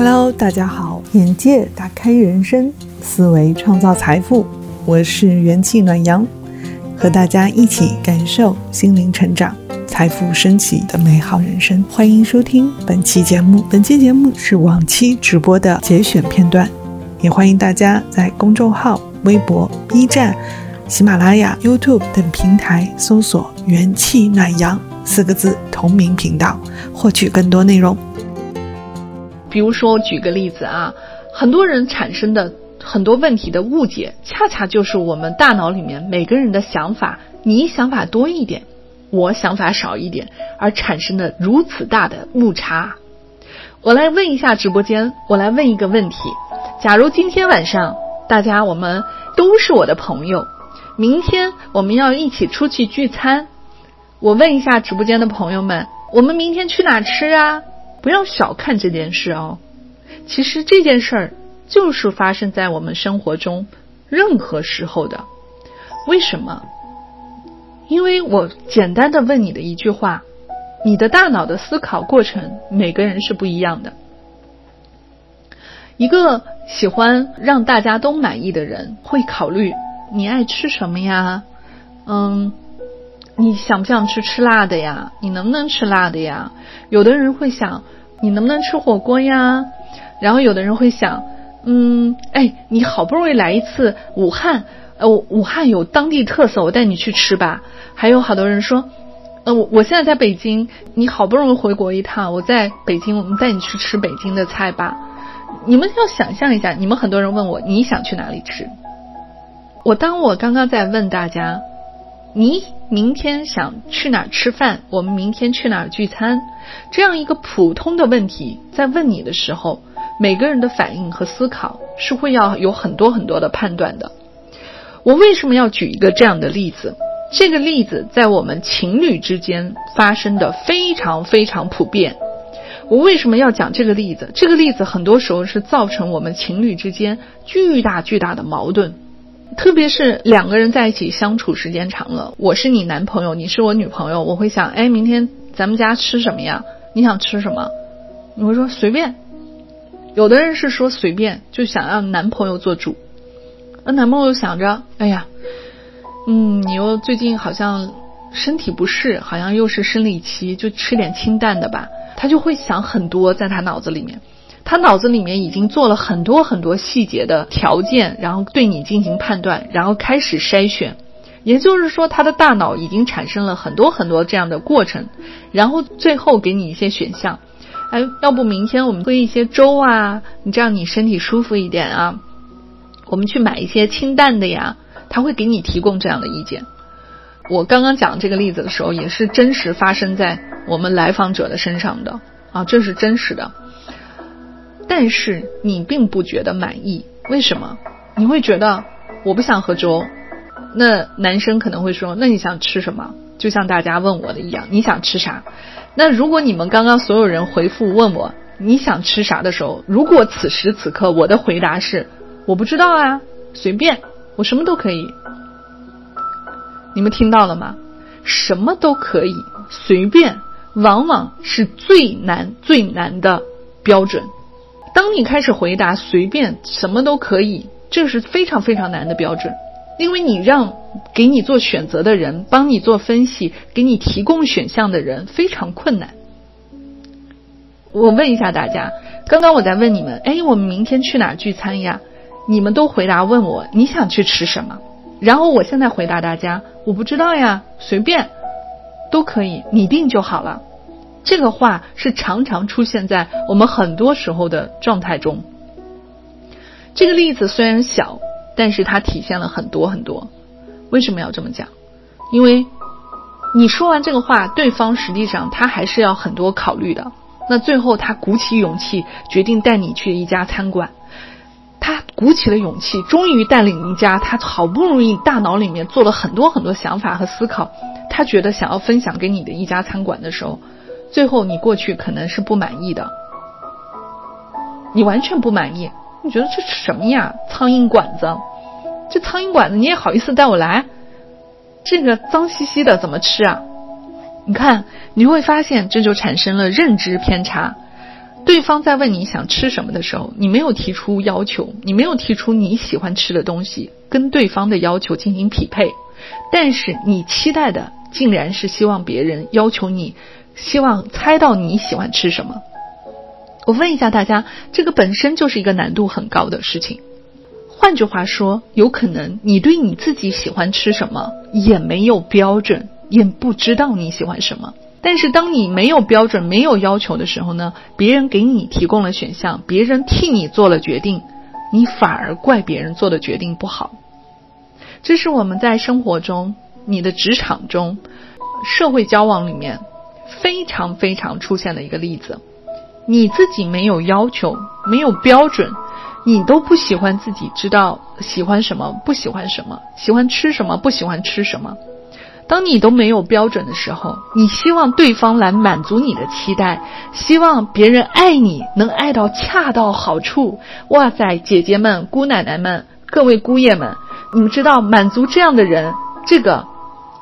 Hello，大家好，眼界打开人生，思维创造财富，我是元气暖阳，和大家一起感受心灵成长、财富升级的美好人生。欢迎收听本期节目，本期节目是往期直播的节选片段，也欢迎大家在公众号、微博、B 站、喜马拉雅、YouTube 等平台搜索“元气暖阳”四个字同名频道，获取更多内容。比如说，我举个例子啊，很多人产生的很多问题的误解，恰恰就是我们大脑里面每个人的想法，你想法多一点，我想法少一点，而产生的如此大的误差。我来问一下直播间，我来问一个问题：假如今天晚上大家我们都是我的朋友，明天我们要一起出去聚餐，我问一下直播间的朋友们，我们明天去哪吃啊？不要小看这件事哦，其实这件事儿就是发生在我们生活中任何时候的。为什么？因为我简单的问你的一句话，你的大脑的思考过程每个人是不一样的。一个喜欢让大家都满意的人，会考虑你爱吃什么呀？嗯。你想不想吃吃辣的呀？你能不能吃辣的呀？有的人会想，你能不能吃火锅呀？然后有的人会想，嗯，哎，你好不容易来一次武汉，呃，武汉有当地特色，我带你去吃吧。还有好多人说，呃，我我现在在北京，你好不容易回国一趟，我在北京，我们带你去吃北京的菜吧。你们要想象一下，你们很多人问我，你想去哪里吃？我当我刚刚在问大家。你明天想去哪儿吃饭？我们明天去哪儿聚餐？这样一个普通的问题，在问你的时候，每个人的反应和思考是会要有很多很多的判断的。我为什么要举一个这样的例子？这个例子在我们情侣之间发生的非常非常普遍。我为什么要讲这个例子？这个例子很多时候是造成我们情侣之间巨大巨大的矛盾。特别是两个人在一起相处时间长了，我是你男朋友，你是我女朋友，我会想，哎，明天咱们家吃什么呀？你想吃什么？你会说随便。有的人是说随便，就想让男朋友做主。那男朋友想着，哎呀，嗯，你又最近好像身体不适，好像又是生理期，就吃点清淡的吧。他就会想很多，在他脑子里面。他脑子里面已经做了很多很多细节的条件，然后对你进行判断，然后开始筛选。也就是说，他的大脑已经产生了很多很多这样的过程，然后最后给你一些选项。哎，要不明天我们喝一些粥啊？你这样你身体舒服一点啊？我们去买一些清淡的呀？他会给你提供这样的意见。我刚刚讲这个例子的时候，也是真实发生在我们来访者的身上的啊，这是真实的。但是你并不觉得满意，为什么？你会觉得我不想喝粥。那男生可能会说：“那你想吃什么？”就像大家问我的一样，你想吃啥？那如果你们刚刚所有人回复问我你想吃啥的时候，如果此时此刻我的回答是我不知道啊，随便，我什么都可以。你们听到了吗？什么都可以，随便，往往是最难最难的标准。当你开始回答随便什么都可以，这是非常非常难的标准，因为你让给你做选择的人帮你做分析，给你提供选项的人非常困难。我问一下大家，刚刚我在问你们，哎，我们明天去哪聚餐呀？你们都回答问我你想去吃什么？然后我现在回答大家，我不知道呀，随便都可以，你定就好了。这个话是常常出现在我们很多时候的状态中。这个例子虽然小，但是它体现了很多很多。为什么要这么讲？因为你说完这个话，对方实际上他还是要很多考虑的。那最后他鼓起勇气，决定带你去一家餐馆。他鼓起了勇气，终于带领一家他好不容易大脑里面做了很多很多想法和思考，他觉得想要分享给你的一家餐馆的时候。最后你过去可能是不满意的，你完全不满意，你觉得这是什么呀？苍蝇馆子，这苍蝇馆子你也好意思带我来？这个脏兮兮的怎么吃啊？你看，你会发现这就产生了认知偏差。对方在问你想吃什么的时候，你没有提出要求，你没有提出你喜欢吃的东西跟对方的要求进行匹配，但是你期待的竟然是希望别人要求你，希望猜到你喜欢吃什么。我问一下大家，这个本身就是一个难度很高的事情。换句话说，有可能你对你自己喜欢吃什么也没有标准，也不知道你喜欢什么。但是当你没有标准、没有要求的时候呢，别人给你提供了选项，别人替你做了决定，你反而怪别人做的决定不好。这是我们在生活中、你的职场中、社会交往里面非常非常出现的一个例子。你自己没有要求、没有标准，你都不喜欢自己知道喜欢什么、不喜欢什么，喜欢吃什么、不喜欢吃什么。当你都没有标准的时候，你希望对方来满足你的期待，希望别人爱你能爱到恰到好处。哇塞，姐姐们、姑奶奶们、各位姑爷们，你们知道满足这样的人，这个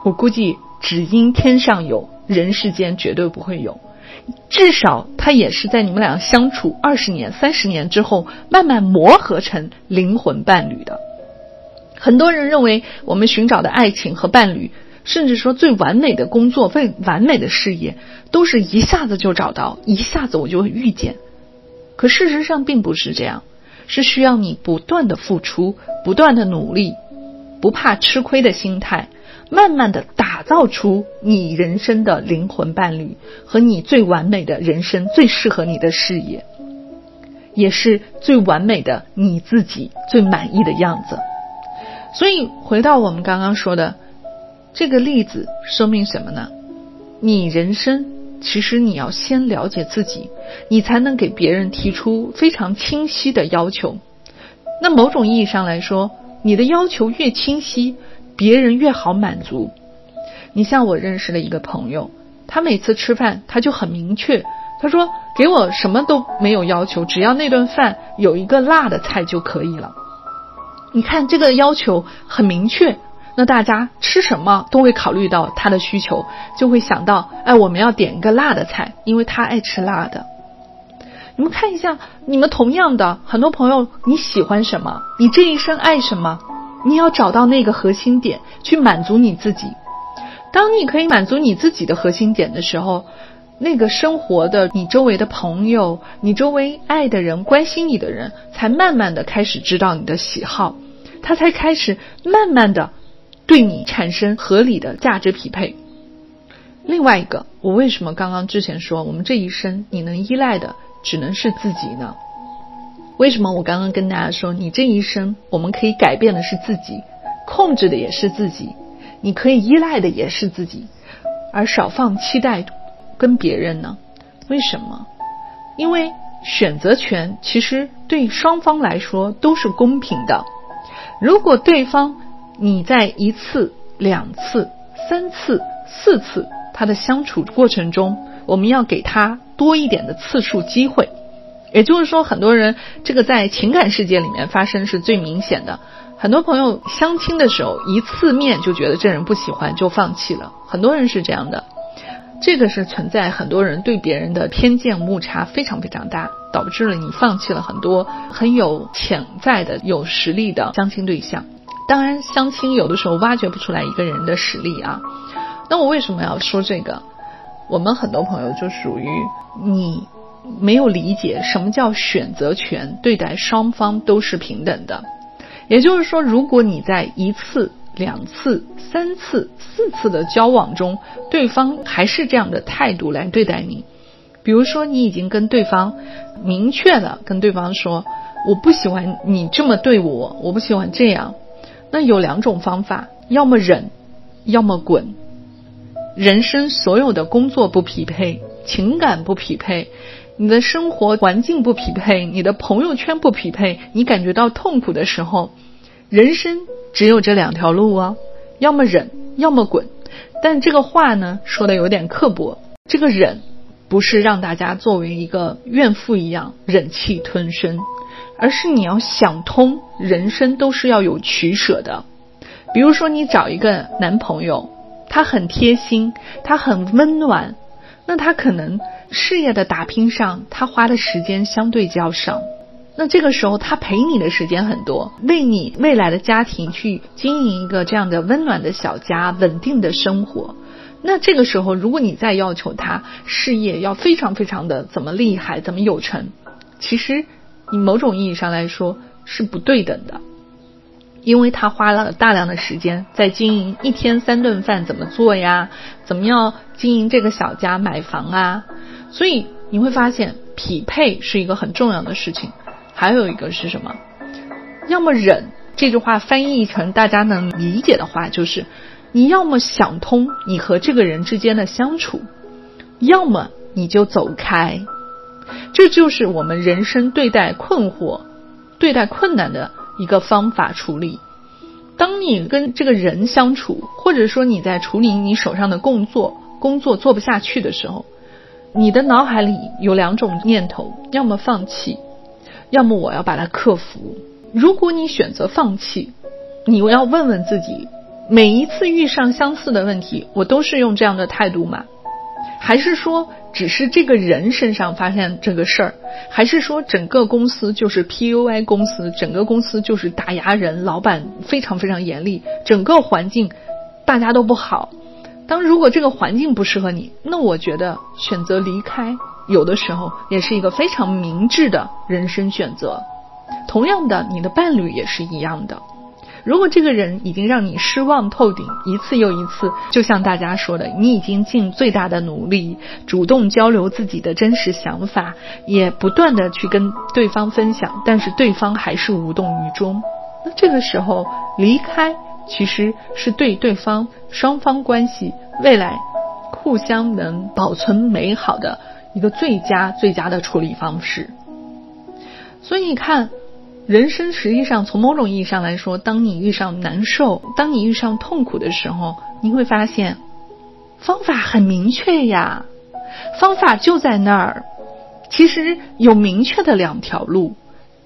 我估计只因天上有人世间绝对不会有。至少他也是在你们俩相处二十年、三十年之后，慢慢磨合成灵魂伴侣的。很多人认为我们寻找的爱情和伴侣。甚至说最完美的工作、最完美的事业，都是一下子就找到，一下子我就会遇见。可事实上并不是这样，是需要你不断的付出、不断的努力，不怕吃亏的心态，慢慢的打造出你人生的灵魂伴侣和你最完美的人生、最适合你的事业，也是最完美的你自己最满意的样子。所以回到我们刚刚说的。这个例子说明什么呢？你人生其实你要先了解自己，你才能给别人提出非常清晰的要求。那某种意义上来说，你的要求越清晰，别人越好满足。你像我认识的一个朋友，他每次吃饭他就很明确，他说给我什么都没有要求，只要那顿饭有一个辣的菜就可以了。你看这个要求很明确。那大家吃什么都会考虑到他的需求，就会想到，哎，我们要点一个辣的菜，因为他爱吃辣的。你们看一下，你们同样的很多朋友，你喜欢什么？你这一生爱什么？你要找到那个核心点，去满足你自己。当你可以满足你自己的核心点的时候，那个生活的你周围的朋友，你周围爱的人、关心你的人，才慢慢的开始知道你的喜好，他才开始慢慢的。对你产生合理的价值匹配。另外一个，我为什么刚刚之前说我们这一生你能依赖的只能是自己呢？为什么我刚刚跟大家说你这一生我们可以改变的是自己，控制的也是自己，你可以依赖的也是自己，而少放期待跟别人呢？为什么？因为选择权其实对双方来说都是公平的。如果对方你在一次、两次、三次、四次他的相处过程中，我们要给他多一点的次数机会。也就是说，很多人这个在情感世界里面发生是最明显的。很多朋友相亲的时候，一次面就觉得这人不喜欢，就放弃了。很多人是这样的，这个是存在很多人对别人的偏见误差非常非常大，导致了你放弃了很多很有潜在的、有实力的相亲对象。当然，相亲有的时候挖掘不出来一个人的实力啊。那我为什么要说这个？我们很多朋友就属于你没有理解什么叫选择权，对待双方都是平等的。也就是说，如果你在一次、两次、三次、四次的交往中，对方还是这样的态度来对待你，比如说你已经跟对方明确的跟对方说，我不喜欢你这么对我，我不喜欢这样。那有两种方法，要么忍，要么滚。人生所有的工作不匹配，情感不匹配，你的生活环境不匹配，你的朋友圈不匹配，你感觉到痛苦的时候，人生只有这两条路啊，要么忍，要么滚。但这个话呢，说的有点刻薄。这个忍，不是让大家作为一个怨妇一样忍气吞声。而是你要想通，人生都是要有取舍的。比如说，你找一个男朋友，他很贴心，他很温暖，那他可能事业的打拼上，他花的时间相对较少。那这个时候，他陪你的时间很多，为你未来的家庭去经营一个这样的温暖的小家、稳定的生活。那这个时候，如果你再要求他事业要非常非常的怎么厉害、怎么有成，其实你某种意义上来说是不对等的，因为他花了大量的时间在经营一天三顿饭怎么做呀，怎么样经营这个小家、买房啊，所以你会发现匹配是一个很重要的事情。还有一个是什么？要么忍这句话翻译成大家能理解的话，就是你要么想通你和这个人之间的相处，要么你就走开。这就是我们人生对待困惑、对待困难的一个方法处理。当你跟这个人相处，或者说你在处理你手上的工作，工作做不下去的时候，你的脑海里有两种念头：要么放弃。要么我要把它克服。如果你选择放弃，你要问问自己：每一次遇上相似的问题，我都是用这样的态度吗？还是说只是这个人身上发现这个事儿？还是说整个公司就是 PUI 公司，整个公司就是打压人，老板非常非常严厉，整个环境大家都不好。当如果这个环境不适合你，那我觉得选择离开。有的时候也是一个非常明智的人生选择。同样的，你的伴侣也是一样的。如果这个人已经让你失望透顶，一次又一次，就像大家说的，你已经尽最大的努力，主动交流自己的真实想法，也不断的去跟对方分享，但是对方还是无动于衷。那这个时候离开，其实是对对方双方关系未来互相能保存美好的。一个最佳最佳的处理方式，所以你看，人生实际上从某种意义上来说，当你遇上难受，当你遇上痛苦的时候，你会发现方法很明确呀，方法就在那儿。其实有明确的两条路，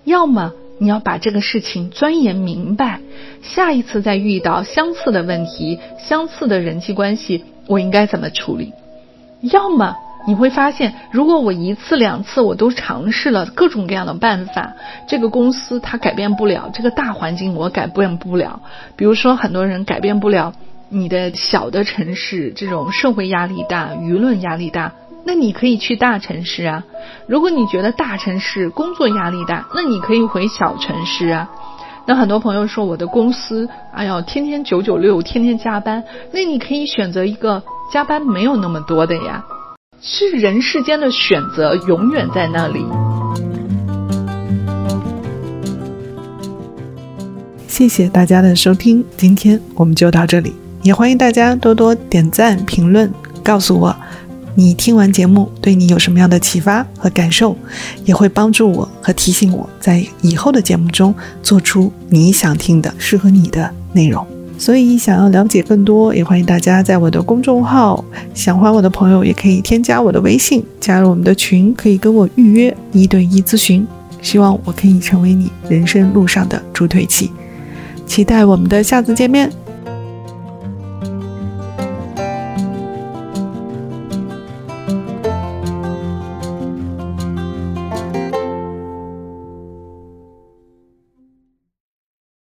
要么你要把这个事情钻研明白，下一次再遇到相似的问题、相似的人际关系，我应该怎么处理；要么。你会发现，如果我一次两次我都尝试了各种各样的办法，这个公司它改变不了，这个大环境我改变不了。比如说，很多人改变不了你的小的城市，这种社会压力大、舆论压力大，那你可以去大城市啊。如果你觉得大城市工作压力大，那你可以回小城市啊。那很多朋友说我的公司，哎呀，天天九九六，天天加班，那你可以选择一个加班没有那么多的呀。是人世间的选择，永远在那里。谢谢大家的收听，今天我们就到这里。也欢迎大家多多点赞、评论，告诉我你听完节目对你有什么样的启发和感受，也会帮助我和提醒我在以后的节目中做出你想听的、适合你的内容。所以，想要了解更多，也欢迎大家在我的公众号“想欢我的朋友”也可以添加我的微信，加入我们的群，可以跟我预约一对一咨询。希望我可以成为你人生路上的助推器。期待我们的下次见面。